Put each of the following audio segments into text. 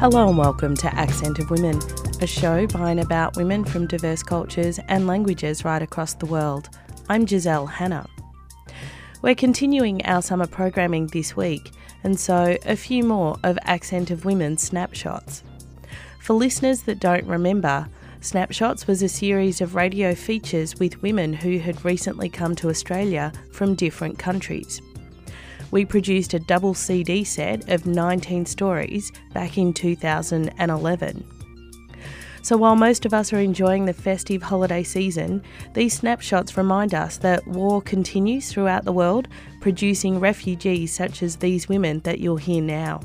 Hello and welcome to Accent of Women, a show by and about women from diverse cultures and languages right across the world. I'm Giselle Hanna. We're continuing our summer programming this week, and so a few more of Accent of Women snapshots. For listeners that don't remember, Snapshots was a series of radio features with women who had recently come to Australia from different countries. We produced a double CD set of 19 stories back in 2011. So while most of us are enjoying the festive holiday season, these snapshots remind us that war continues throughout the world, producing refugees such as these women that you'll hear now.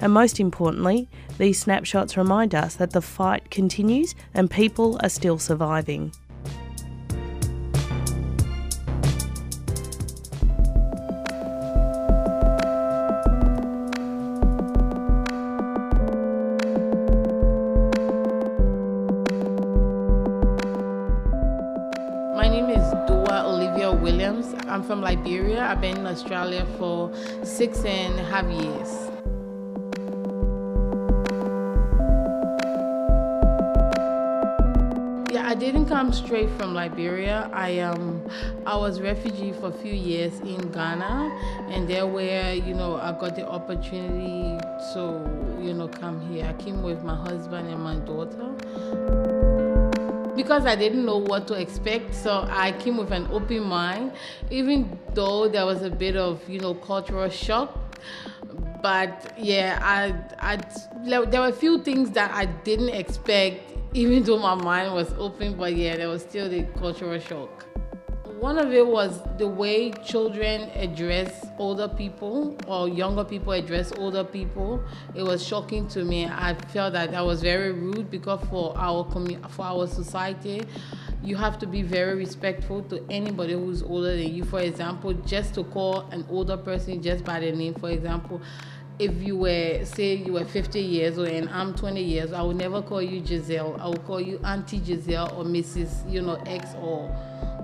And most importantly, these snapshots remind us that the fight continues and people are still surviving. Australia for six and a half years. Yeah, I didn't come straight from Liberia. I um I was refugee for a few years in Ghana and there where, you know, I got the opportunity to, you know, come here. I came with my husband and my daughter because I didn't know what to expect, so I came with an open mind, even though there was a bit of you know cultural shock. But yeah, I, I there were a few things that I didn't expect, even though my mind was open. But yeah, there was still the cultural shock. One of it was the way children address older people or younger people address older people. It was shocking to me. I felt that that was very rude because for our commu- for our society, you have to be very respectful to anybody who's older than you. For example, just to call an older person just by their name. For example, if you were say you were 50 years old and I'm 20 years, I would never call you Giselle. I would call you Auntie Giselle or Mrs. You know X or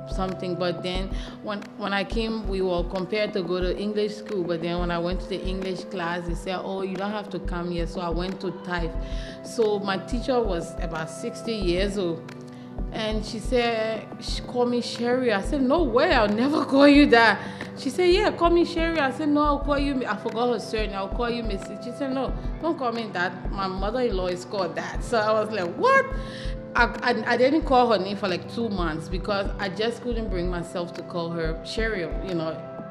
something but then when when i came we were compared to go to english school but then when i went to the english class they said oh you don't have to come here so i went to type so my teacher was about 60 years old and she said she called me sherry. I said no way i'll never call you that. She said yeah call me sherry. I said no i'll call you i forgot her surname. I'll call you mrs she said no don't call me that. My mother-in-law is called that. So i was like what I, I, I, didn't call her name for like two months because I just couldn't bring myself to call her Cheryl. You know,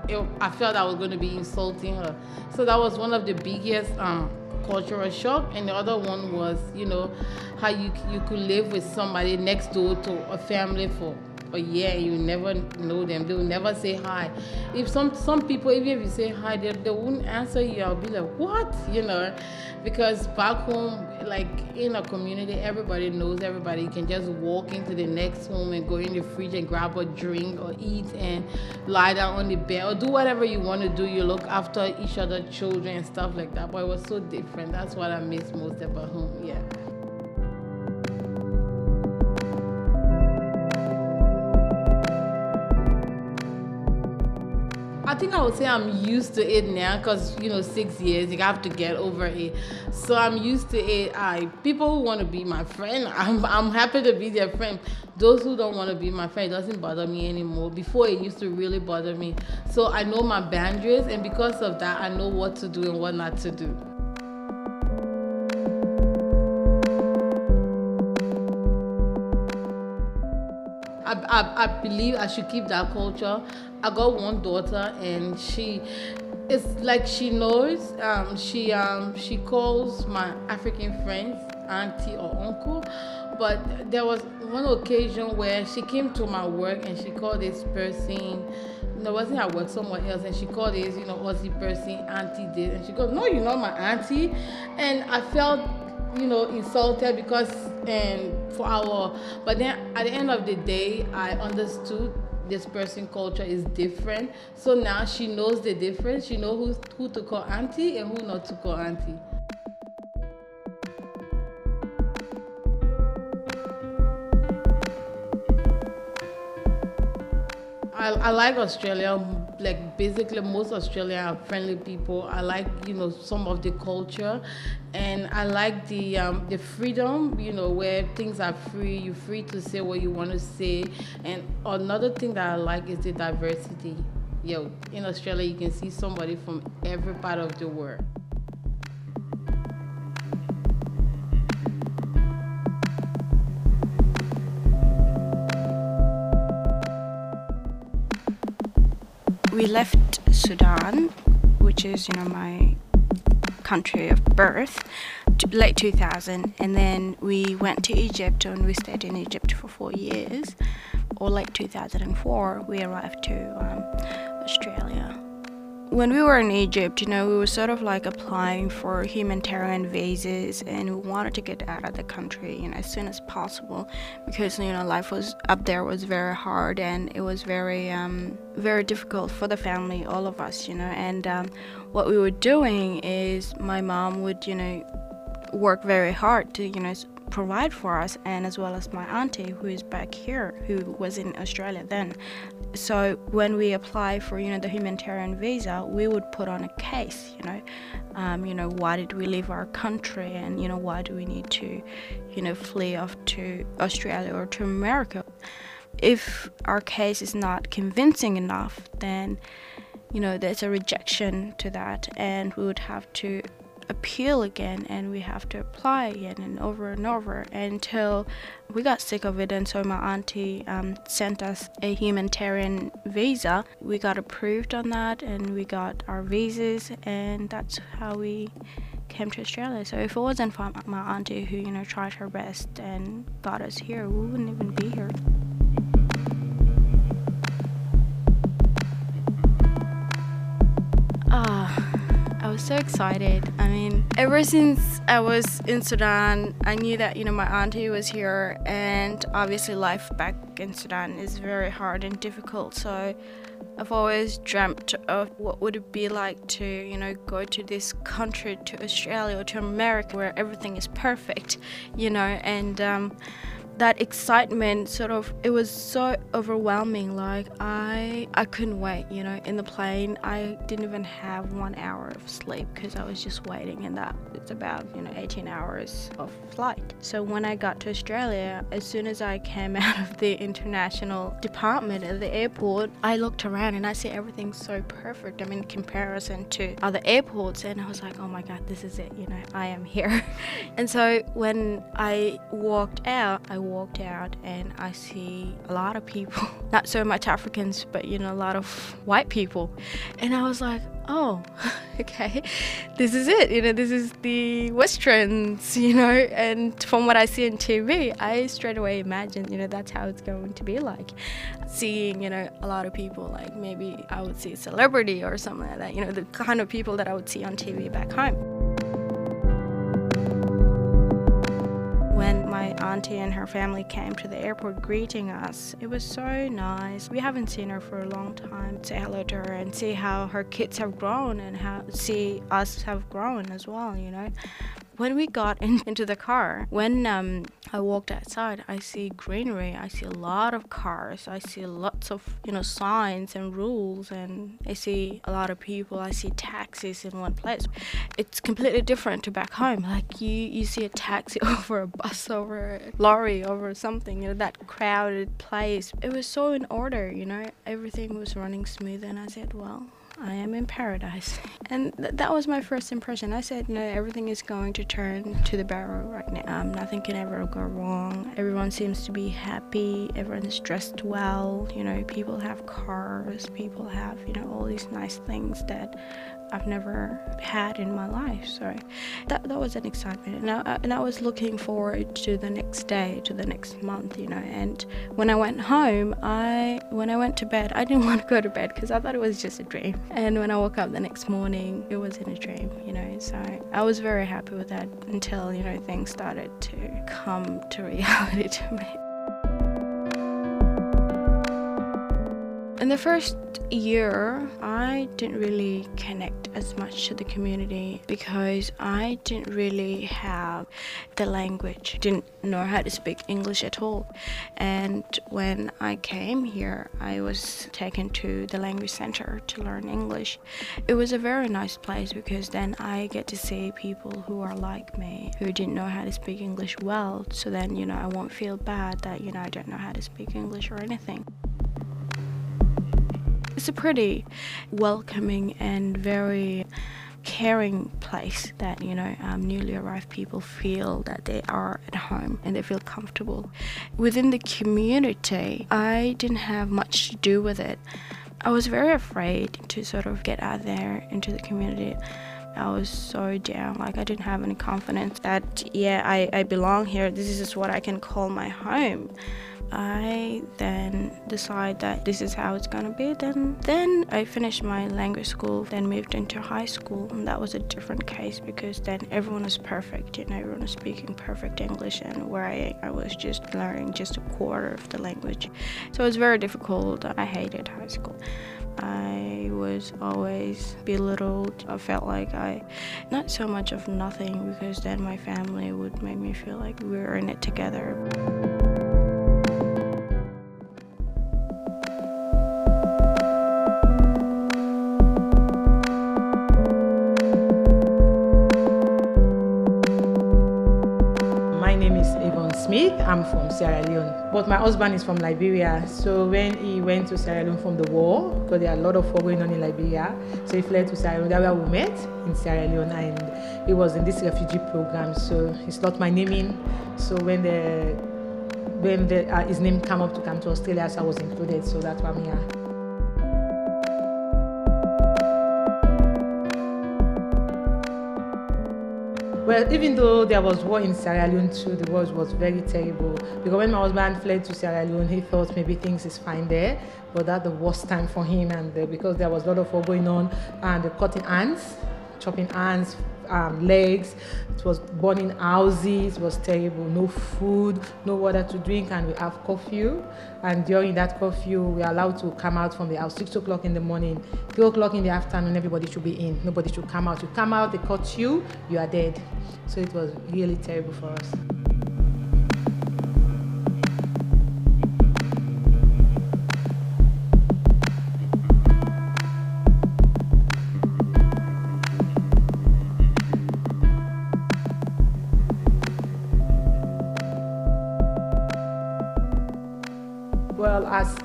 it, I felt I was going to be insulting her. So that was one of the biggest um, cultural shock. And the other one was, you know, how you you could live with somebody next door to a family for a year you never know them. They will never say hi. If some some people, even if you say hi, they, they won't answer you. I'll be like, what? You know, because back home, like in a community, everybody knows everybody. You can just walk into the next home and go in the fridge and grab a drink or eat and lie down on the bed or do whatever you want to do. You look after each other, children and stuff like that. But it was so different. That's what I miss most about home. Yeah. Think I would say I'm used to it now because you know six years you have to get over it. So I'm used to it. I people who want to be my friend, I'm I'm happy to be their friend. Those who don't want to be my friend, it doesn't bother me anymore. Before it used to really bother me. So I know my boundaries, and because of that, I know what to do and what not to do. I, I, I believe I should keep that culture. I got one daughter and she it's like she knows um, she um, she calls my African friends auntie or uncle but there was one occasion where she came to my work and she called this person no, wasn't at work somewhere else and she called this you know Aussie person auntie did and she goes no you're not my auntie and I felt you know insulted because and for our but then at the end of the day i understood this person culture is different. So now she knows the difference. She knows who, who to call auntie and who not to call auntie. I, I like Australia like basically most Australian are friendly people. I like you know some of the culture, and I like the um, the freedom. You know where things are free. You're free to say what you want to say. And another thing that I like is the diversity. Yo, in Australia you can see somebody from every part of the world. We left Sudan, which is you know my country of birth, late 2000, and then we went to Egypt and we stayed in Egypt for four years. Or late 2004, we arrived to um, Australia when we were in Egypt, you know, we were sort of like applying for humanitarian visas and we wanted to get out of the country, you know, as soon as possible because, you know, life was up there was very hard and it was very, um, very difficult for the family, all of us, you know. And um, what we were doing is my mom would, you know, work very hard to, you know, provide for us and as well as my auntie who is back here who was in Australia then. So when we apply for you know the humanitarian visa we would put on a case you know um, you know why did we leave our country and you know why do we need to you know flee off to Australia or to America? If our case is not convincing enough then you know there's a rejection to that and we would have to appeal again and we have to apply again and over and over until we got sick of it. And so my auntie um, sent us a humanitarian visa. We got approved on that and we got our visas and that's how we came to australia. So if it wasn't for my auntie who you know tried her best and got us here we wouldn't even be here so excited. I mean, ever since I was in Sudan, I knew that, you know, my auntie was here, and obviously, life back in Sudan is very hard and difficult. So, I've always dreamt of what would it be like to, you know, go to this country, to Australia or to America, where everything is perfect, you know, and um, that excitement sort of it was so overwhelming like i i couldn't wait you know in the plane i didn't even have one hour of sleep because i was just waiting and that it's about you know 18 hours of flight. So when i got to australia as soon as i came out of the international department at the airport i looked around and i see everything so perfect i mean comparison to other airports and i was like oh my god this is it you know i am here. And so when i walked out i walked out and I see a lot of people, not so much Africans, but you know, a lot of white people. And I was like, oh, okay, this is it. You know, this is the Westerns, you know. And from what I see on TV, I straight away imagine, you know, that's how it's going to be like. Seeing, you know, a lot of people, like maybe I would see a celebrity or something like that, you know, the kind of people that I would see on TV back home. Auntie and her family came to the airport greeting us. It was so nice. We haven't seen her for a long time. Say hello to her and see how her kids have grown and how see us have grown as well, you know when we got in, into the car, when um, I walked outside, I see greenery. I see a lot of cars. I see lots of you know signs and rules, and I see a lot of people. I see taxis in one place. It's completely different to back home. Like you, you see a taxi over a bus, over a lorry, over something. You know that crowded place. It was so in order. You know everything was running smooth, and I said, well I am in paradise. And th- that was my first impression. I said, no, everything is going to turn to the barrel right now. Um, nothing can ever go wrong. Everyone seems to be happy. Everyone is dressed well. You know, people have cars. People have, you know, all these nice things that I've never had in my life. So that, that was an excitement. And I, and I was looking forward to the next day, to the next month, you know. And when I went home, I when I went to bed, I didn't want to go to bed because I thought it was just a dream. And when I woke up the next morning, it was in a dream, you know. So I was very happy with that until, you know, things started to come to reality to me. In the first year, I didn't really connect as much to the community because I didn't really have the language, didn't know how to speak English at all. And when I came here, I was taken to the language center to learn English. It was a very nice place because then I get to see people who are like me, who didn't know how to speak English well. So then, you know, I won't feel bad that, you know, I don't know how to speak English or anything. It's a pretty welcoming and very caring place that you know um, newly arrived people feel that they are at home and they feel comfortable within the community i didn't have much to do with it i was very afraid to sort of get out there into the community I was so down. Like I didn't have any confidence that yeah, I, I belong here. This is what I can call my home. I then decide that this is how it's gonna be. Then then I finished my language school, then moved into high school, and that was a different case because then everyone was perfect, you know, everyone was speaking perfect English, and where I I was just learning just a quarter of the language, so it was very difficult. I hated high school. I was always belittled. I felt like I, not so much of nothing, because then my family would make me feel like we were in it together. I'm from Sierra Leone, but my husband is from Liberia. So when he went to Sierra Leone from the war, because there are a lot of war going on in Liberia, so he fled to Sierra Leone. That's where we met in Sierra Leone, and he was in this refugee program. So it's not my naming. So when the when the, uh, his name came up to come to Australia, so I was included. So that's why I'm here. Well, even though there was war in Sierra Leone too, the war was very terrible. Because when my husband fled to Sierra Leone, he thought maybe things is fine there, but that the worst time for him, and uh, because there was a lot of war going on, and the cutting ants, chopping ants, um, legs. It was burning houses. It was terrible. No food, no water to drink, and we have curfew. And during that curfew, we are allowed to come out from the house six o'clock in the morning, three o'clock in the afternoon. Everybody should be in. Nobody should come out. You come out, they cut you, you are dead. So it was really terrible for us.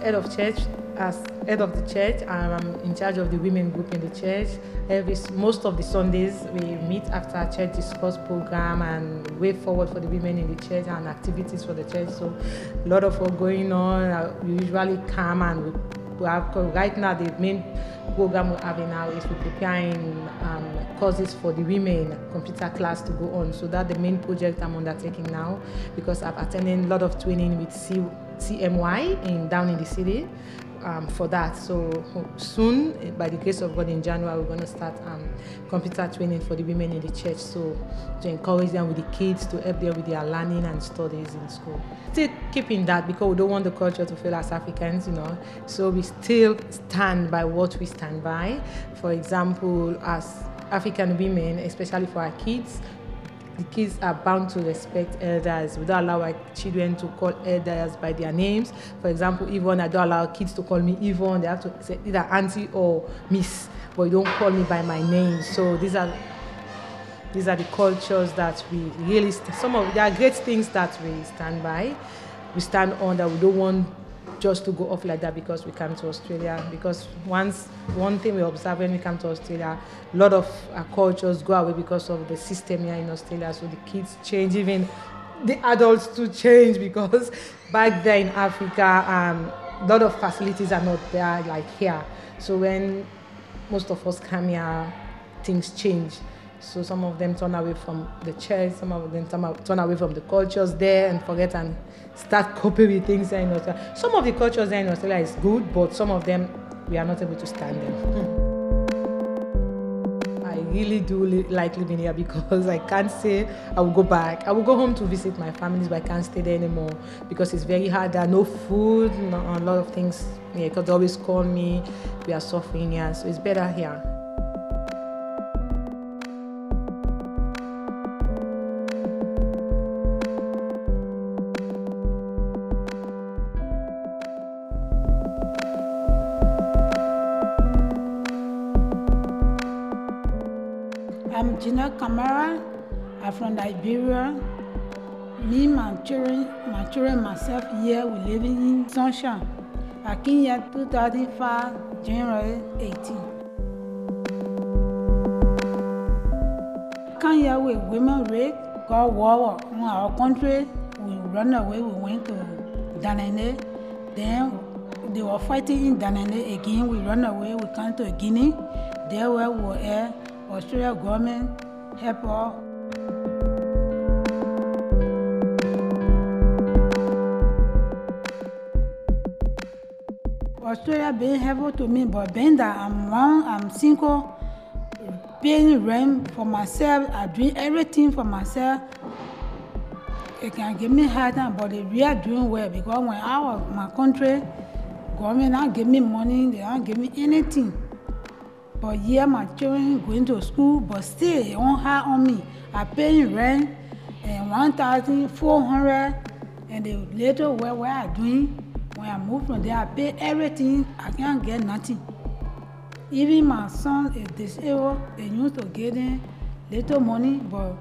Head of church, as head of the church, I'm in charge of the women group in the church. Every most of the Sundays we meet after church discourse program and way forward for the women in the church and activities for the church. So a lot of work going on. Uh, we usually come and we, we have right now the main program we're having now is we're preparing um, courses for the women computer class to go on. So that's the main project I'm undertaking now because I've attended a lot of training with C CMY in down in the city um, for that. So soon, by the grace of God, in January, we're going to start um, computer training for the women in the church. So to encourage them with the kids, to help them with their learning and studies in school. Still keeping that because we don't want the culture to fail as Africans, you know. So we still stand by what we stand by. For example, as African women, especially for our kids, the kids are bound to respect elders. We don't allow our children to call elders by their names. For example, Yvonne, I don't allow kids to call me Yvonne. They have to say either auntie or miss, but you don't call me by my name. So these are these are the cultures that we really some of there are great things that we stand by. We stand on that we don't want just to go off like that because we come to Australia. Because once one thing we observe when we come to Australia, a lot of our cultures go away because of the system here in Australia. So the kids change, even the adults to change because back there in Africa, um, a lot of facilities are not there like here. So when most of us come here, things change. So some of them turn away from the church, some of them turn away from the cultures there and forget and start coping with things in Australia. Some of the cultures there in Australia is good, but some of them we are not able to stand them. I really do li- like living here because I can't say I will go back. I will go home to visit my families, but I can't stay there anymore because it's very hard. There are no food, no, a lot of things. Yeah, because they always call me. We are suffering here, so it's better here. I'm Gina Kamara. I'm from Liberia. Me, my children, my children, myself here, we living in Sunshine. I came here 2005, January 18. Come here with women rape, got war in our country. We run away, we went to Danene. Then they were fighting in Danene again. We run away, we come to Guinea. There where we were. Australia government help us. Australia being helpful to me, but being that I'm one, I'm single, paying rent for myself, I do everything for myself. It can give me hard time, but they really doing well because when I was my country, government not give me money, they don't give me anything. But here my children going to school, but still they won't hard on me. I paying rent and one thousand four hundred, and the later where where I doing when I move from there, I pay everything. I can't get nothing. Even my son is disabled. They used to get in little money, but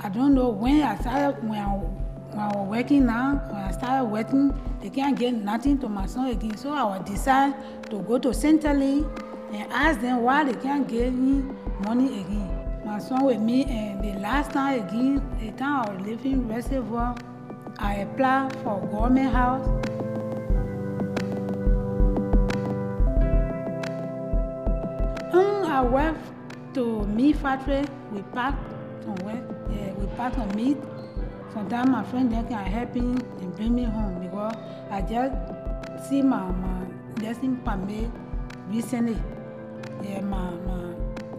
I don't know when I started when I, when I was working now. When I started working, they can't get nothing to my son again. So I will decide to go to Centrally and ask them why they can't get me money again. My son with me, and the last time again, the time I was living reservoir, I applied for government house. Um, I work to meat factory. We pack on work. Yeah, we pack on meat. Sometimes my friend they can help me and bring me home because I just see my my lesson permit recently. Yeah, my my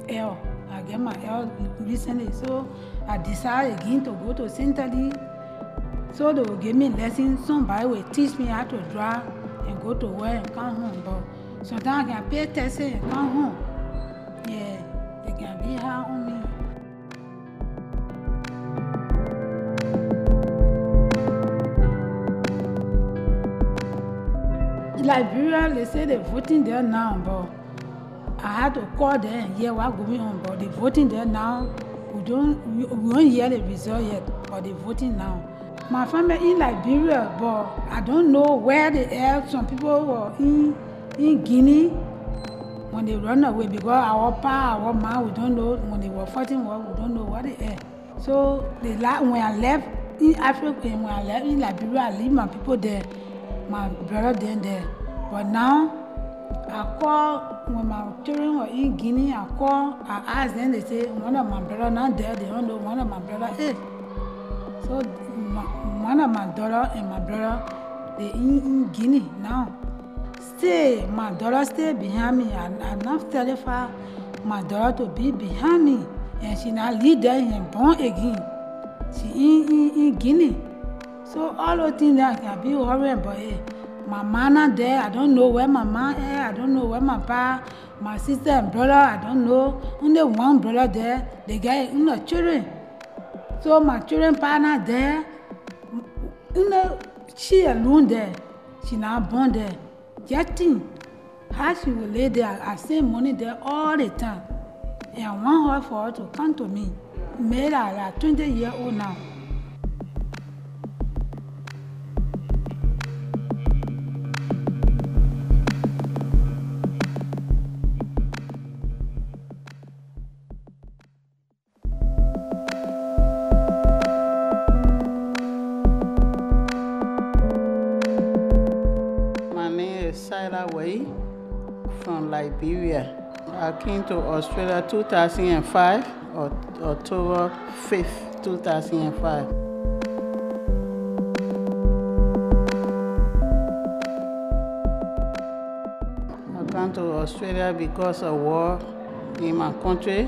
L. I get my L recently, so I decided again to go to Centrally. So they will give me lesson. Somebody will teach me how to drive and go to work and come home. But sometimes I can pay taxi and come home. Yeah, they can be hard on me. Liberia, they say they're voting there now, but I had to call them and hear what's going on. But they're voting there now. We don't, we, we don't hear the result yet, but they're voting now. My family in Liberia, but I don't know where they are. Some people were in, in Guinea when they run away because our pa, our ma, we don't know. When they were fighting war, we don't know what they are. So the la- when I left in Africa, when I left in Liberia, I leave my people there, my brother then there. But now, I call when my children were in Guinea. I call, I ask them. They say one of my brother not there. They don't know one of my brother is. So my, one of my daughter and my brother, they in, in Guinea now. Stay, my daughter stay behind me. I, I'm not her my daughter to be behind me, and she not leave there and born again. She in, in, in Guinea. So all those things that can be worrying about it. My not there. I don't know where my mom is. I don't know where my pa, my sister and brother. I don't know. Only one brother there. They got you know children. So my children pa not there. You know, she alone there. She not born there. Just think how she will lay there. I send money there all the time. And I want her for her to come to me. Made her like 20 years old now. My name is Syla Way from Liberia. I came to Australia 2005, October 5th, 2005. I come to Australia because of war in my country.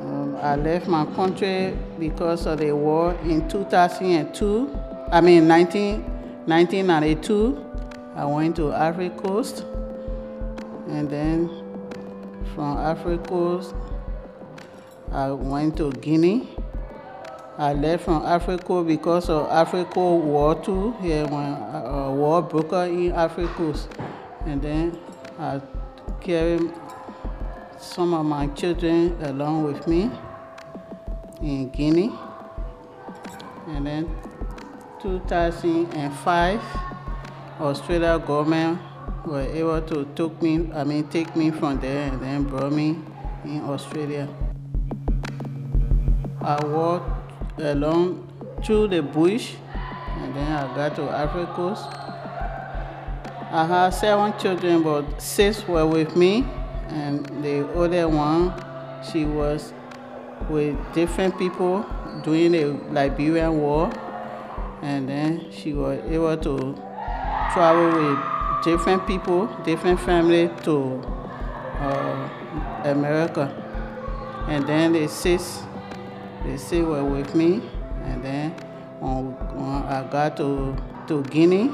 Um, I left my country because of the war in 2002. I mean 19, 1992. I went to Ivory Coast, and then from Ivory Coast, I went to Guinea. I left from Africa because of Africa War too. Yeah, when uh, war broke out in Africa, and then I carried some of my children along with me in Guinea. And then 2005, Australia government were able to took me, I mean, take me from there and then brought me in Australia. I walked along through the bush and then I got to Africa. Coast. I had seven children, but six were with me, and the other one, she was with different people during the Liberian War, and then she was able to travel with different people, different family to uh, America, and then they six they were with me, and then I got to, to Guinea,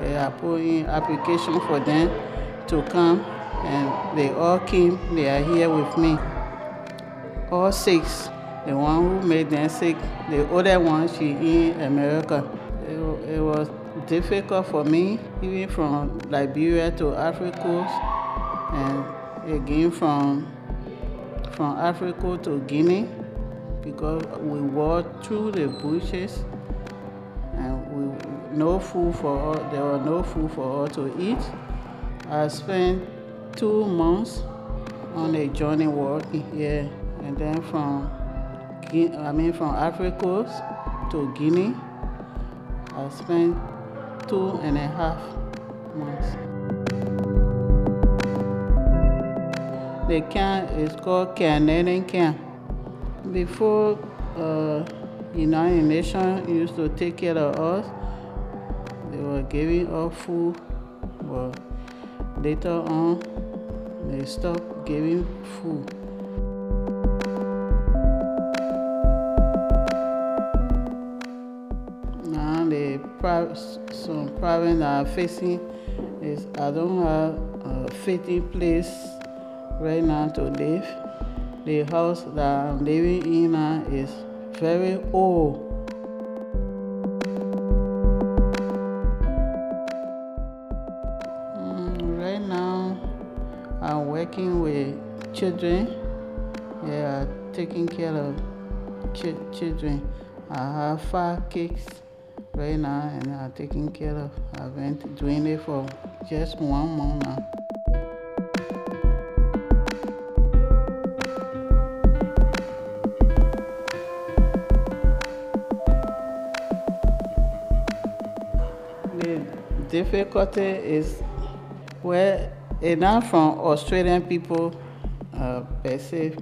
I put in application for them to come, and they all came. They are here with me. All six. The one who made them sick, the other one, she in America. It, it was difficult for me, even from Liberia to Africa, and again from from Africa to Guinea because we walked through the bushes and we no food for all, there was no food for us to eat. I spent two months on a journey walking here and then from I mean from Africa to Guinea I spent two and a half months. The camp is called Canadian Camp before uh, United Nations used to take care of us, they were giving us food, but later on they stopped giving food. Some I'm facing is I don't have a fitting place right now to live the house that I'm living in now is very old. Mm, right now, I'm working with children. Yeah, taking care of ch children. I have five kids right now, and I'm taking care of. I've been doing it for just one month now. The difficulty is where enough from Australian people uh, per se.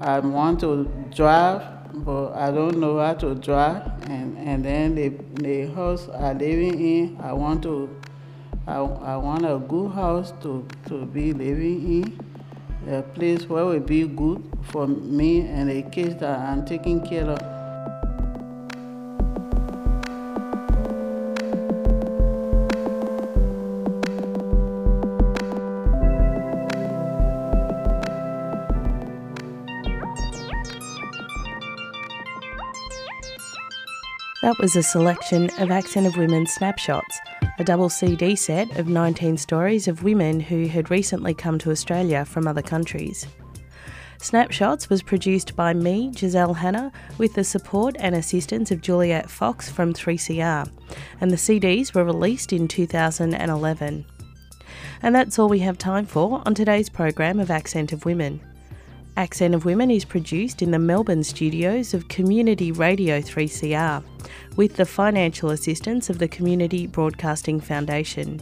I want to drive, but I don't know how to drive. And, and then the, the house I living in, I want to, I, I want a good house to, to be living in, a place where will be good for me and the kids that I'm taking care of. That was a selection of Accent of Women snapshots, a double CD set of 19 stories of women who had recently come to Australia from other countries. Snapshots was produced by me, Giselle Hanna, with the support and assistance of Juliet Fox from 3CR, and the CDs were released in 2011. And that's all we have time for on today's program of Accent of Women. Accent of Women is produced in the Melbourne studios of Community Radio 3CR with the financial assistance of the Community Broadcasting Foundation.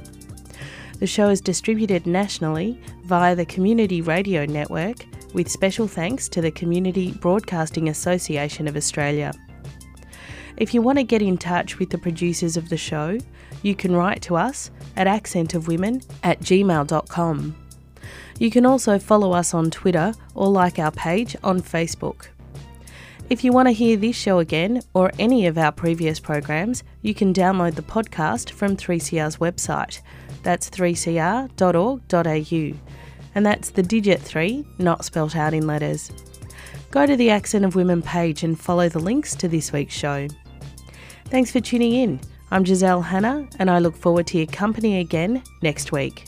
The show is distributed nationally via the Community Radio Network with special thanks to the Community Broadcasting Association of Australia. If you want to get in touch with the producers of the show, you can write to us at accentofwomen at gmail.com. You can also follow us on Twitter or like our page on Facebook. If you want to hear this show again or any of our previous programs, you can download the podcast from 3CR's website. That's 3cr.org.au. And that's the digit 3, not spelt out in letters. Go to the Accent of Women page and follow the links to this week's show. Thanks for tuning in. I'm Giselle Hanna, and I look forward to your company again next week.